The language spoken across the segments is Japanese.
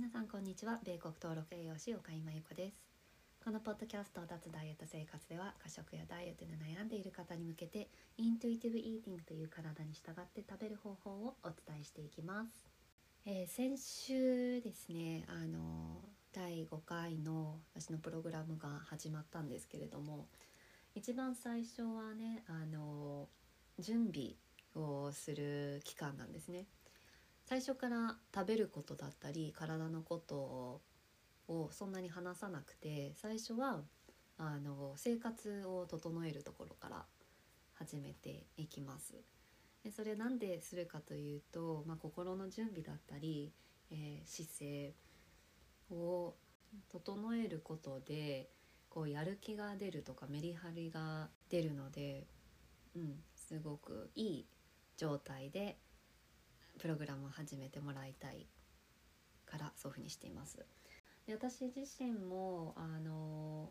皆さんこんにちは。米国登録栄養士岡井真由子です。このポッドキャスト脱ダイエット生活では過食やダイエットで悩んでいる方に向けてイントゥイティブイーティングという体に従って食べる方法をお伝えしていきます、えー先週ですねあの第5回の私のプログラムが始まったんですけれども一番最初はねあの準備をする期間なんですね。最初から食べることだったり体のことをそんなに話さなくて最初はあの生活を整えるところから始めていきます。でそれなんでするかというと、まあ、心の準備だったり、えー姿勢を整えることでこうやる気が出るとかメリハリが出るので、うん、すごくいい状態でプログラムを始めてもらいたいからそういうふうにしています。で私自身もあの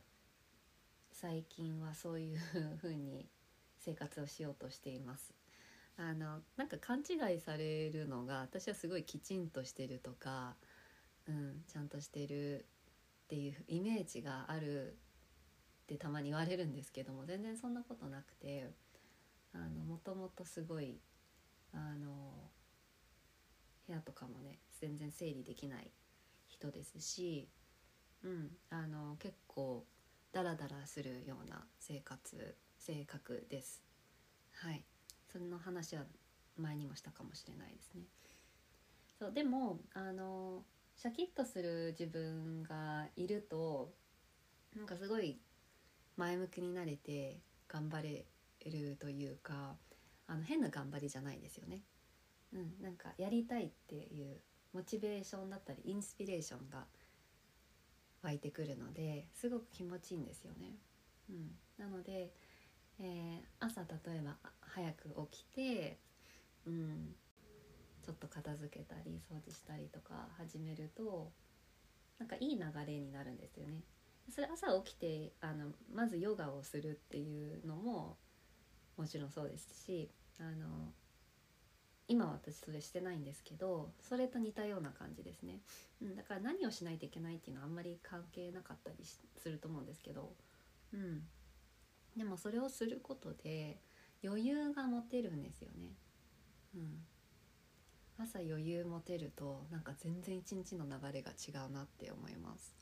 最近はそういうふうに生活をしようとしています。あのなんか勘違いされるのが私はすごいきちんとしてるとか、うん、ちゃんとしてるっていうイメージがあるってたまに言われるんですけども全然そんなことなくてあのもともとすごいあの部屋とかもね全然整理できない人ですし、うん、あの結構ダラダラするような生活性格です。はい、その話は前にもしたかもしれないですね。そうでもあのシャキッとする自分がいるとなんかすごい前向きになれて頑張れるというかあの変な頑張りじゃないですよね。うん、なんかやりたいっていうモチベーションだったりインスピレーションが湧いてくるのですごく気持ちいいんですよね。うん、なので、えー朝例えば早く起きて、うん、ちょっと片付けたり掃除したりとか始めるとなんかいい流れになるんですよね。それ朝起きてあのまずヨガをするっていうのももちろんそうですしあの今私それしてないんですけどそれと似たような感じですね、うん、だから何をしないといけないっていうのはあんまり関係なかったりすると思うんですけど、うん、でもそれをすることで余裕が持てるんですよね、うん、朝余裕持てるとなんか全然一日の流れが違うなって思います。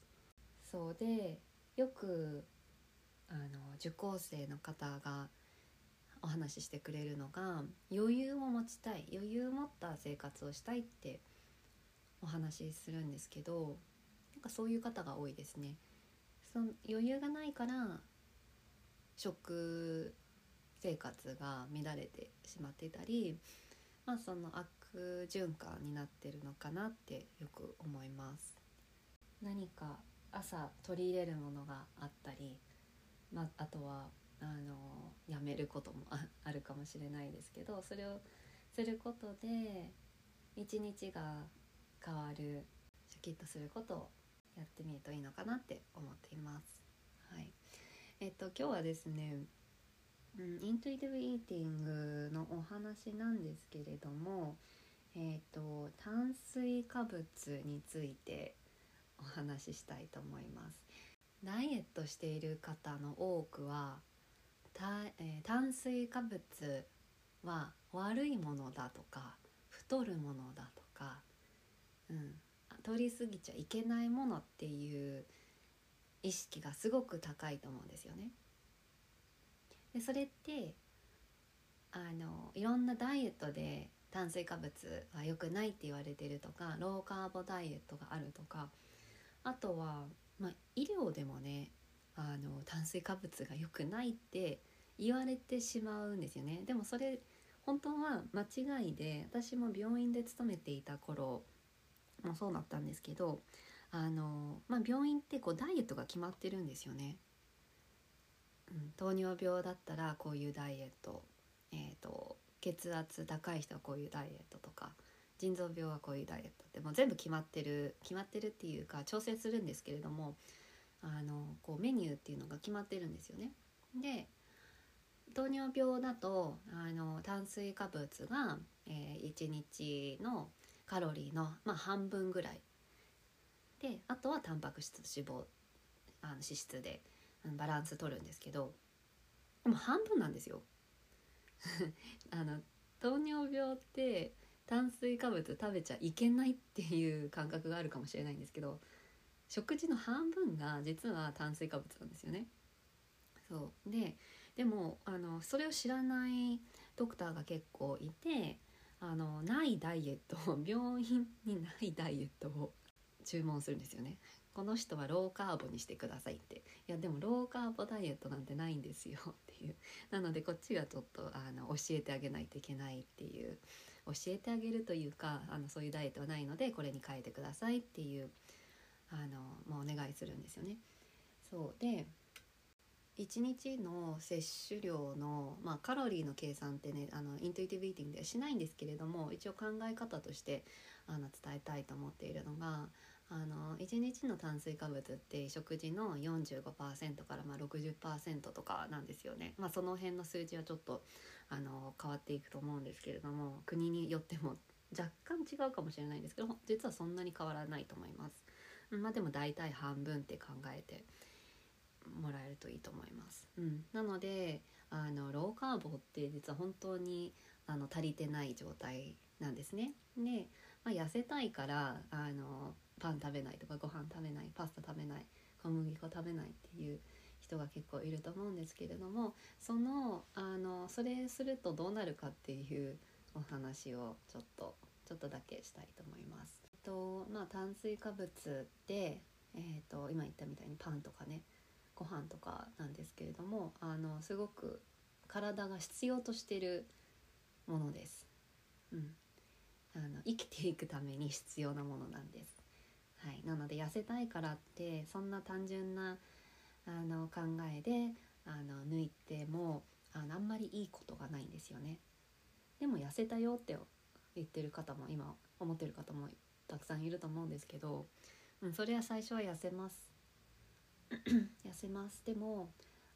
そうでよくあの受講生の方がお話ししてくれるのが余裕を持ちたい余裕を持った生活をしたいってお話しするんですけどなんかそういう方が多いですね。その余裕がないから食生活が乱れてしまってたり、まあ、その悪循環になってるのかなってよく思います。何か朝取り入れるものがあったり、まあ、あとはあのやめることもあるかもしれないですけどそれをすることで一日が変わるシャキッとすることをやってみるといいのかなって思っています。はい、えっと今日はですね、うん、イントゥイティブイーティングのお話なんですけれども、えっと炭水化物についてお話ししたいと思います。ダイエットしている方の多くは、えー炭水化物は悪いものだとか太るものだとか、うん、取りすぎちゃいけないものっていう意識がすごく高いと思うんですよね。でそれってあのいろんなダイエットで炭水化物は良くないって言われてるとかローカーボダイエットがあるとかあとは、まあ、医療でもねあの炭水化物が良くないって言われてしまうんですよねでもそれ本当は間違いで私も病院で勤めていた頃もそうだったんですけどあの、まあ、病院ってこうダイエットが決まってるんですよね。うん、糖尿病だったらこういうダイエット、えー、と血圧高い人はこういうダイエットとか腎臓病はこういうダイエットってもう全部決まってる決まってるっていうか調整するんですけれどもあのこうメニューっていうのが決まってるんですよね。で糖尿病だとあの炭水化物が、え1日のカロリーの、まあ、半分ぐらいであとはタンパク質と脂肪あの脂質でバランス取るんですけどでも半分なんですよ あの糖尿病って炭水化物食べちゃいけないっていう感覚があるかもしれないんですけど食事の半分が実は炭水化物なんですよね。そう。ででもあのそれを知らないドクターが結構いてあのないダイエットを 病院にないダイエットを注文するんですよね。この人はローカーボにしてくださいって。いやでもローカーボダイエットなんてないんですよ。っていう。なのでこっちがちょっとあの教えてあげないといけないっていう。教えてあげるというかあのそういうダイエットはないのでこれに変えてくださいっていうあの、まあ、お願いするんですよね。そうで1日の摂取量の、まあ、カロリーの計算ってねあのイントゥイティブイーティングではしないんですけれども一応考え方としてあの伝えたいと思っているのがあの1日の炭水化物って食事の45%からまあ60%とかなんですよね、まあ、その辺の数字はちょっとあの変わっていくと思うんですけれども国によっても若干違うかもしれないんですけど実はそんなに変わらないと思います。まあ、でも大体半分って考えてもらえるといいと思います。うん、なのであのローカーボって実は本当にあの足りてない状態なんですね。で、まあ、痩せたいからあのパン食べないとかご飯食べないパスタ食べない小麦粉食べないっていう人が結構いると思うんですけれどもそのあのそれするとどうなるかっていうお話をちょっとちょっとだけしたいと思います。とまあ、炭水化物で、えっと、今言ったみたいにパンとかねご飯とかなんですけれどもあのすごく体が必要としてるものです。うん、あの生きていくために必要なものなんです。はい、なので痩せたいからってそんな単純なあの考えであの抜いてもあのあんまりいいことがないんですよね。でも痩せたよって言ってる方も今思ってる方もたくさんいると思うんですけど、うん、それは最初は痩せます。痩せます。でも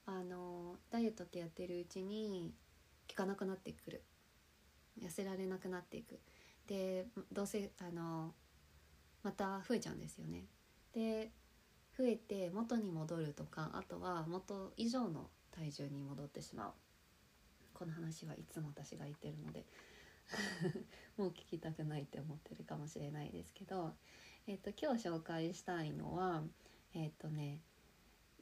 あのダイエットってやってるうちに効かなくなってくる。痩せられなくなっていく。でどうせあのまた増えちゃうんですよね。で増えて元に戻るとかあとは元以上の体重に戻ってしまう。この話はいつも私が言ってるので。もう聞きたくないって思ってるかもしれないですけど、えーと、今日紹介したいのはえっ、ー、とね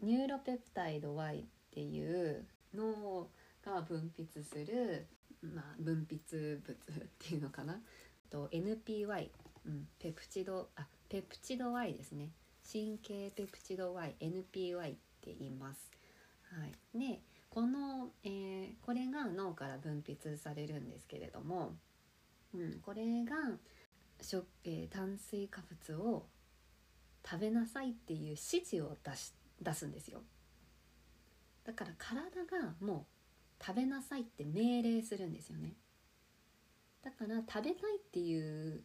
ニューロペプタイド Y っていう脳が分泌する、まあ、分泌物っていうのかな？と NPY うん、ペプチドあペプチド Y ですね。神経ペプチド YNPY って言います。はい、でこの、えー、これが脳から分泌されるんですけれども、うん、これが食、えー、炭水化物を食べなさいっていう指示を出し出すんですよ。だから体がもう食べなさいって命令するんですよね。だから食べたいっていう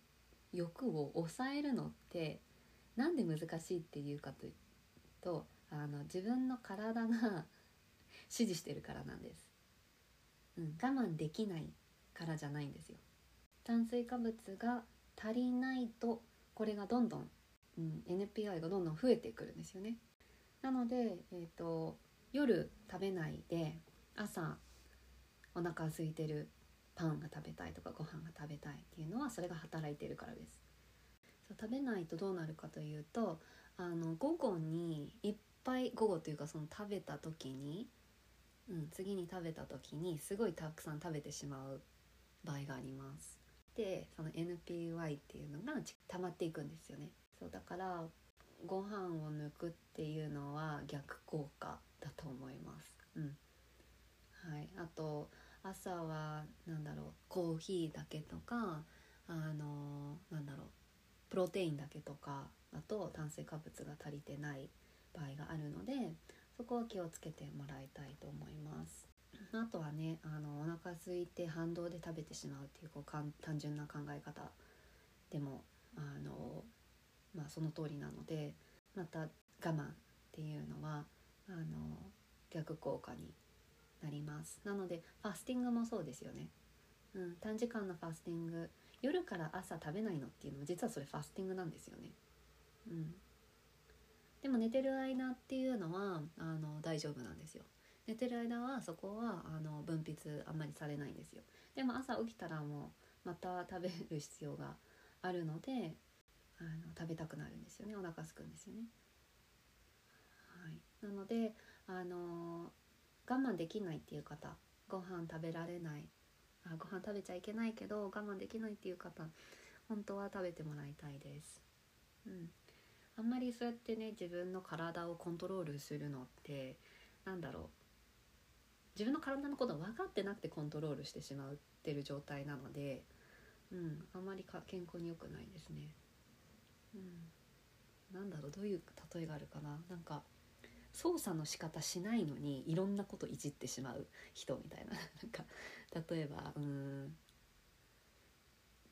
欲を抑えるのってなんで難しいっていうかというとあの自分の体が指示してるからなんです、うん、我慢できないからじゃないんですよ。炭水化物が足りないとこれがどんどん、うん、NPI がどんどん増えてくるんですよね。なので、えーと夜食べないで朝お腹空いてるパンが食べたいとかご飯が食べたいっていうのはそれが働いてるからです。そう食べないとどうなるかというとあの午後にいっぱい午後というかその食べた時に、うん、次に食べた時にすごいたくさん食べてしまう場合があります。でその NPY っていうのが溜まっていくんですよね。そうだからご飯を抜くっていうのは逆効果だと思います。うん。はい。あと朝は何だろうコーヒーだけとかあのなんだろうプロテインだけとかだと炭水化物が足りてない場合があるのでそこは気をつけてもらいたいと思います。あとはねあのお腹空いて反動で食べてしまうっていうこう単純な考え方でもあの、まあ、その通りなのでまた我慢っていうのはあの逆効果になります。なのでファスティングもそうですよね、うん、短時間のファスティング夜から朝食べないのっていうのも実はそれファスティングなんですよね、うん、でも寝てる間っていうのはあの大丈夫なんですよ。寝てる間はそこはあの分泌あんまりされないんですよ。でも朝起きたらもうまた食べる必要があるのであの食べたくなるんですよね。お腹すくんですよね。はい、なのであの我慢できないっていう方ご飯食べられない。あご飯食べちゃいけないけど我慢できないっていう方本当は食べてもらいたいです。うん、あんまりそうやってね自分の体をコントロールするのってなんだろう。自分の体のことを分かってなくてコントロールしてしまってる状態なので、うん、あんまりか健康に良くないですね。うん、なんだろうどういう例えがあるかな。なんか操作の仕方しないのにいろんなこといじってしまう人みたいな。なんか例えばうん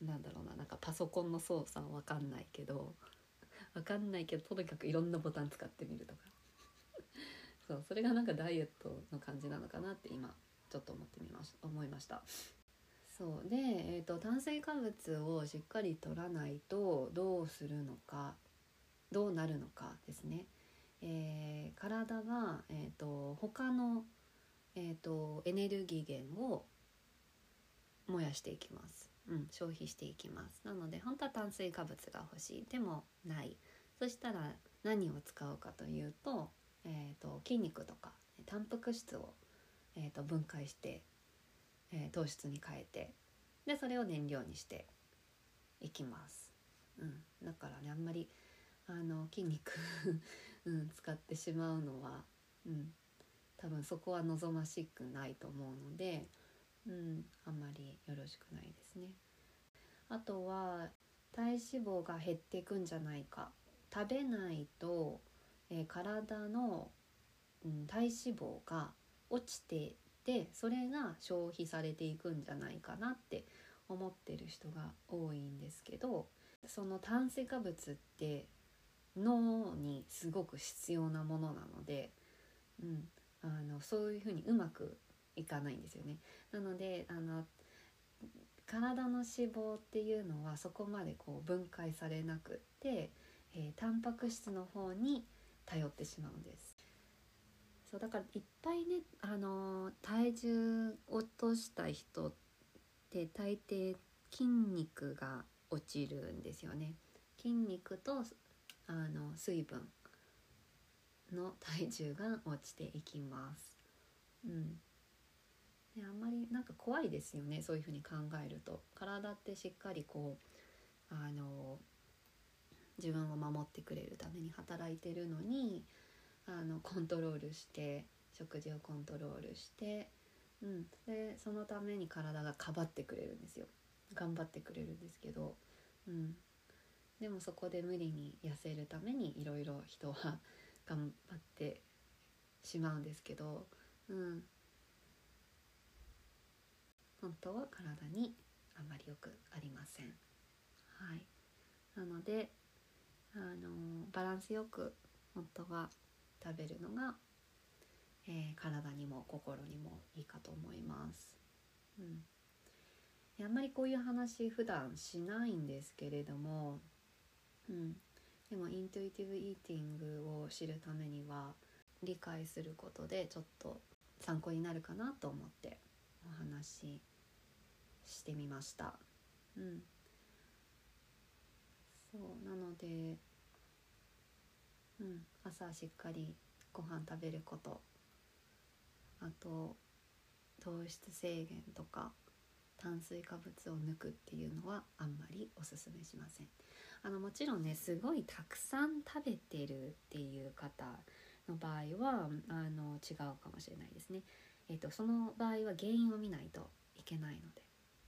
なんだろうな。なんかパソコンの操作は分かんないけど分かんないけどとにかくいろんなボタン使ってみるとか。そうそれがなんかダイエットの感じなのかなって今ちょっと思ってみまし思いました。そうで、えーと、炭水化物をしっかり取らないとどうするのかどうなるのかですね、えー、体が、えーと、他の、えーとエネルギー源を燃やしていきます、うん、消費していきます。なので本当は炭水化物が欲しい。でもない。そしたら何を使うかというとえーと、筋肉とかタンパク質を、えーと、分解して、えー、糖質に変えてでそれを燃料にしていきます。うん、だからねあんまりあの筋肉 うん、使ってしまうのは、うん、多分そこは望ましくないと思うので、うん、あんまりよろしくないですね。あとは体脂肪が減っていくんじゃないか食べないとえー、体の、うん、体脂肪が落ちてでそれが消費されていくんじゃないかなって思ってる人が多いんですけどその炭水化物って脳にすごく必要なものなので、うん、あのそういうふうにうまくいかないんですよね。なのであの体の脂肪っていうのはそこまでこう分解されなくって、えー、タンパク質の方に頼ってしまうんです。そうだからいっぱいね、あの体重落とした人って大抵筋肉が落ちるんですよね。筋肉とあの水分の体重が落ちていきます。うん。であんまりなんか怖いですよねそういうふうに考えると。体ってしっかりこうあの自分を守ってくれるために働いてるのにあのコントロールして食事をコントロールして、うん、でそのために体がかばってくれるんですよ。頑張ってくれるんですけど、うん、でもそこで無理に痩せるためにいろいろ人は 頑張ってしまうんですけど、うん、本当は体にあまりよくありません。はい、なのであのバランスよく本当は食べるのが、えー、体にも心にもいいかと思います。うん、あんまりこういう話普段しないんですけれども、うん、でもイントゥイティブイーティングを知るためには理解することでちょっと参考になるかなと思ってお話ししてみました。うん。そうなので、うん、朝しっかりご飯食べること。あと糖質制限とか炭水化物を抜くっていうのはあんまりおすすめしません。あのもちろんねすごいたくさん食べてるっていう方の場合はあの違うかもしれないですね。えっ、とその場合は原因を見ないといけないので、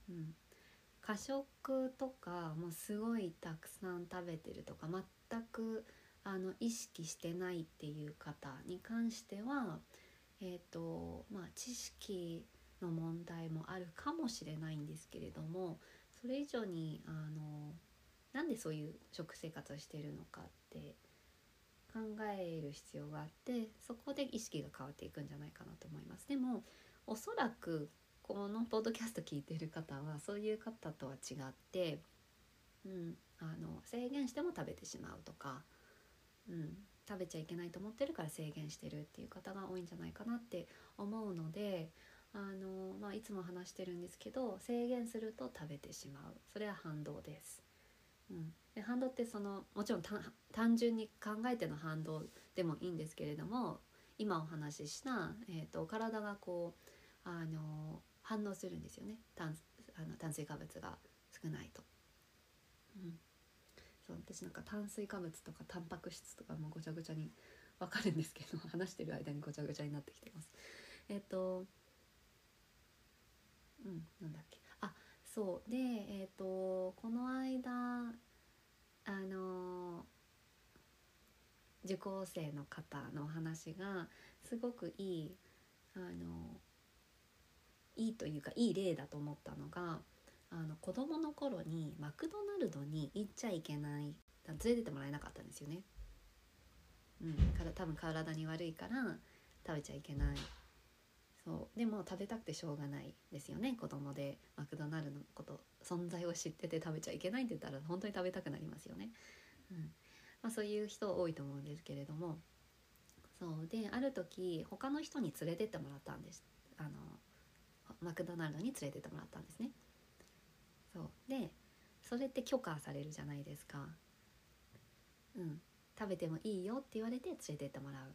うん、過食とかもすごいたくさん食べてるとか全くあの意識してないっていう方に関してはえ、ー、とまあ知識の問題もあるかもしれないんですけれどもそれ以上にあのなんでそういう食生活をしてるのかって考える必要があってそこで意識が変わっていくんじゃないかなと思います。でもおそらくこのポッドキャスト聞いてる方はそういう方とは違って、うん、あの制限しても食べてしまうとか、うん、食べちゃいけないと思ってるから制限してるっていう方が多いんじゃないかなって思うのであの、まあ、いつも話してるんですけど制限すると食べてしまうそれは反動です。うん、で反動ってそのもちろん単純に考えての反動でもいいんですけれども今お話しした、えーと、体がこうあの反応するんですよね炭あの炭水化物が少ないと。うんそう私なんか炭水化物とかタンパク質とかもごちゃごちゃに分かるんですけど 話してる間にごちゃごちゃになってきてます。えっ、とうんなんだっけあそうでえっ、とこの間あの受講生の方のお話がすごくいいあのいいというかいい例だと思ったのがあの子供の頃にマクドナルドに行っちゃいけない連れてってもらえなかったんですよね。うん、から多分体に悪いから食べちゃいけない。そう。でも食べたくてしょうがないですよね子供で。マクドナルドのこと存在を知ってて食べちゃいけないって言ったら本当に食べたくなりますよね。うん。まあ、そういう人多いと思うんですけれども。そう。である時他の人に連れてってもらったんです。あのマクドナルドに連れてってもらったんですね。そう。でそれって許可されるじゃないですか。うん、食べてもいいよって言われて連れてってもらう。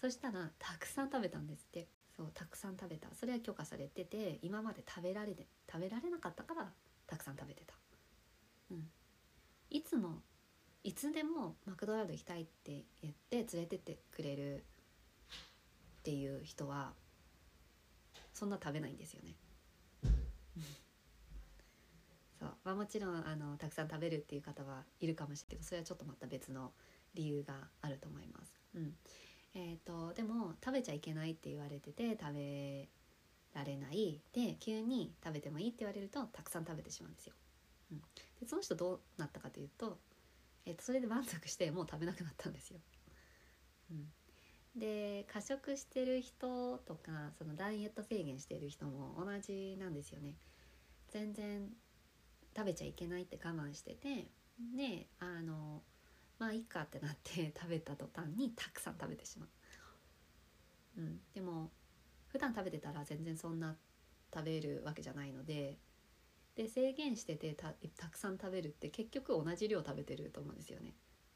そしたらたくさん食べたんですって。そうたくさん食べた。それは許可されてて今まで食べられて食べられなかったからたくさん食べてた、うん、いつもいつでもマクドナルド行きたいって言って連れてってくれるっていう人はそんな食べないんですよね。そうまあ、もちろんあのたくさん食べるっていう方はいるかもしれないけどそれはちょっとまた別の理由があると思います。うんえーと、でも食べちゃいけないって言われてて食べられないで急に食べてもいいって言われるとたくさん食べてしまうんですよ。うん、でその人どうなったかというと,、えーとそれで満足してもう食べなくなったんですよ。うんで過食してる人とかそのダイエット制限してる人も同じなんですよね。全然食べちゃいけないって我慢しててであのまあいいかってなって 食べた途端にたくさん食べてしまう、うん、でも普段食べてたら全然そんな食べるわけじゃないのでで制限しててたたくさん食べるって結局同じ量食べてると思うんですよね。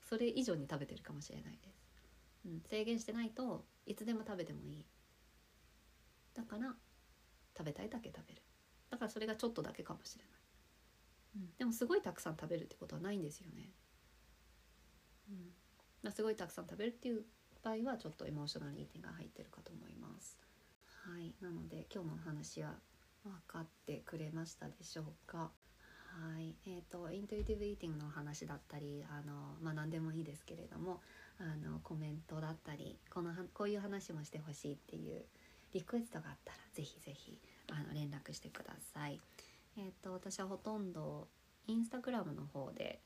それ以上に食べてるかもしれないですうん、制限してないといつでも食べてもいい。だから食べたいだけ食べる。だからそれがちょっとだけかもしれない、うん、でもすごいたくさん食べるってことはないんですよね、うん、すごいたくさん食べるっていう場合はちょっとエモーショナルイーティングが入ってるかと思います。はい。なので今日のお話は分かってくれましたでしょうか。はい。えーと、イントゥイティブ・イーティングのお話だったりあの、まあ、何でもいいですけれどもあのコメントだったりこのこういう話もしてほしいっていうリクエストがあったらぜひぜひあの連絡してください。えーと、私はほとんどインスタグラムの方で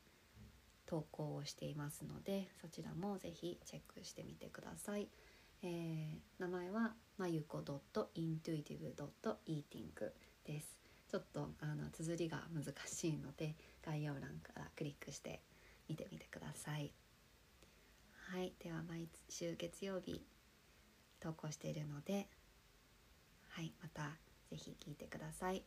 投稿をしていますのでそちらもぜひチェックしてみてください。えー、名前はまゆこ .intuitive.eating です。ちょっとあの綴りが難しいので概要欄からクリックして見てみてください。はいでは毎週月曜日投稿しているのではいまた是非聴いてください。